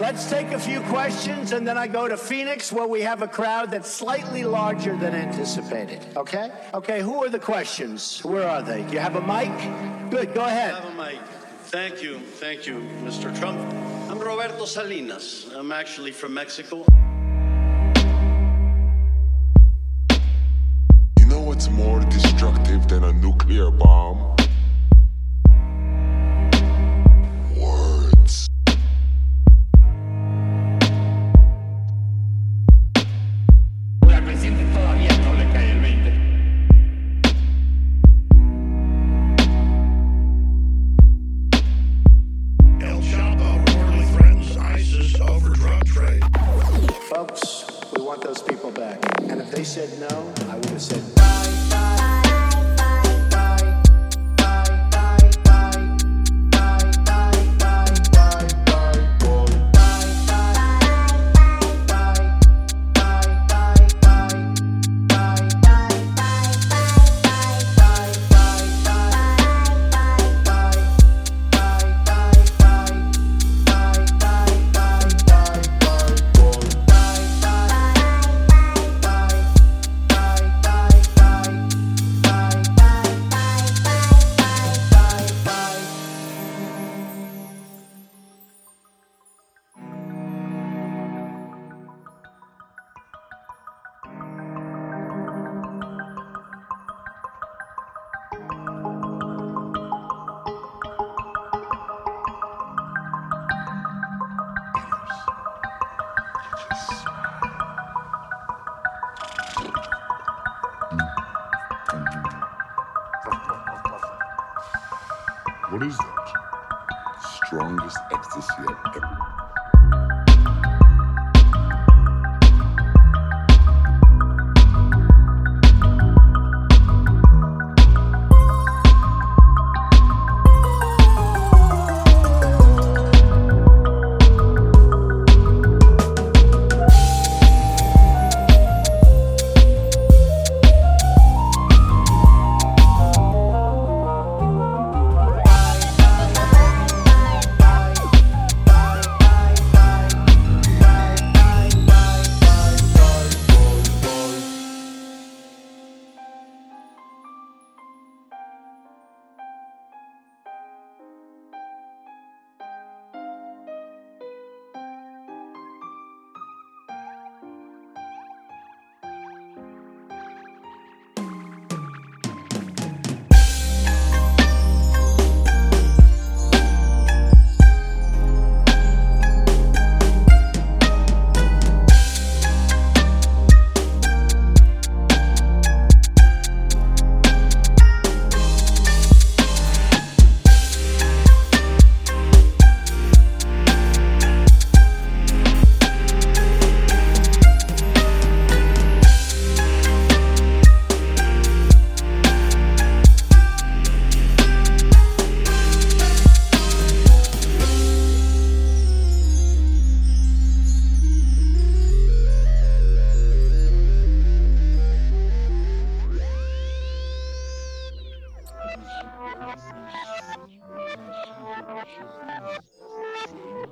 Let's take a few questions and then I go to Phoenix where we have a crowd that's slightly larger than anticipated. Okay? Okay, who are the questions? Where are they? Do you have a mic? Good, go ahead. I have a mic. Thank you, thank you, Mr. Trump. I'm Roberto Salinas. I'm actually from Mexico. You know what's more destructive than a nuclear bomb? Folks, we want those people back. And if they said no, I would have said What is that? Strongest ecstasy I've ever Oh.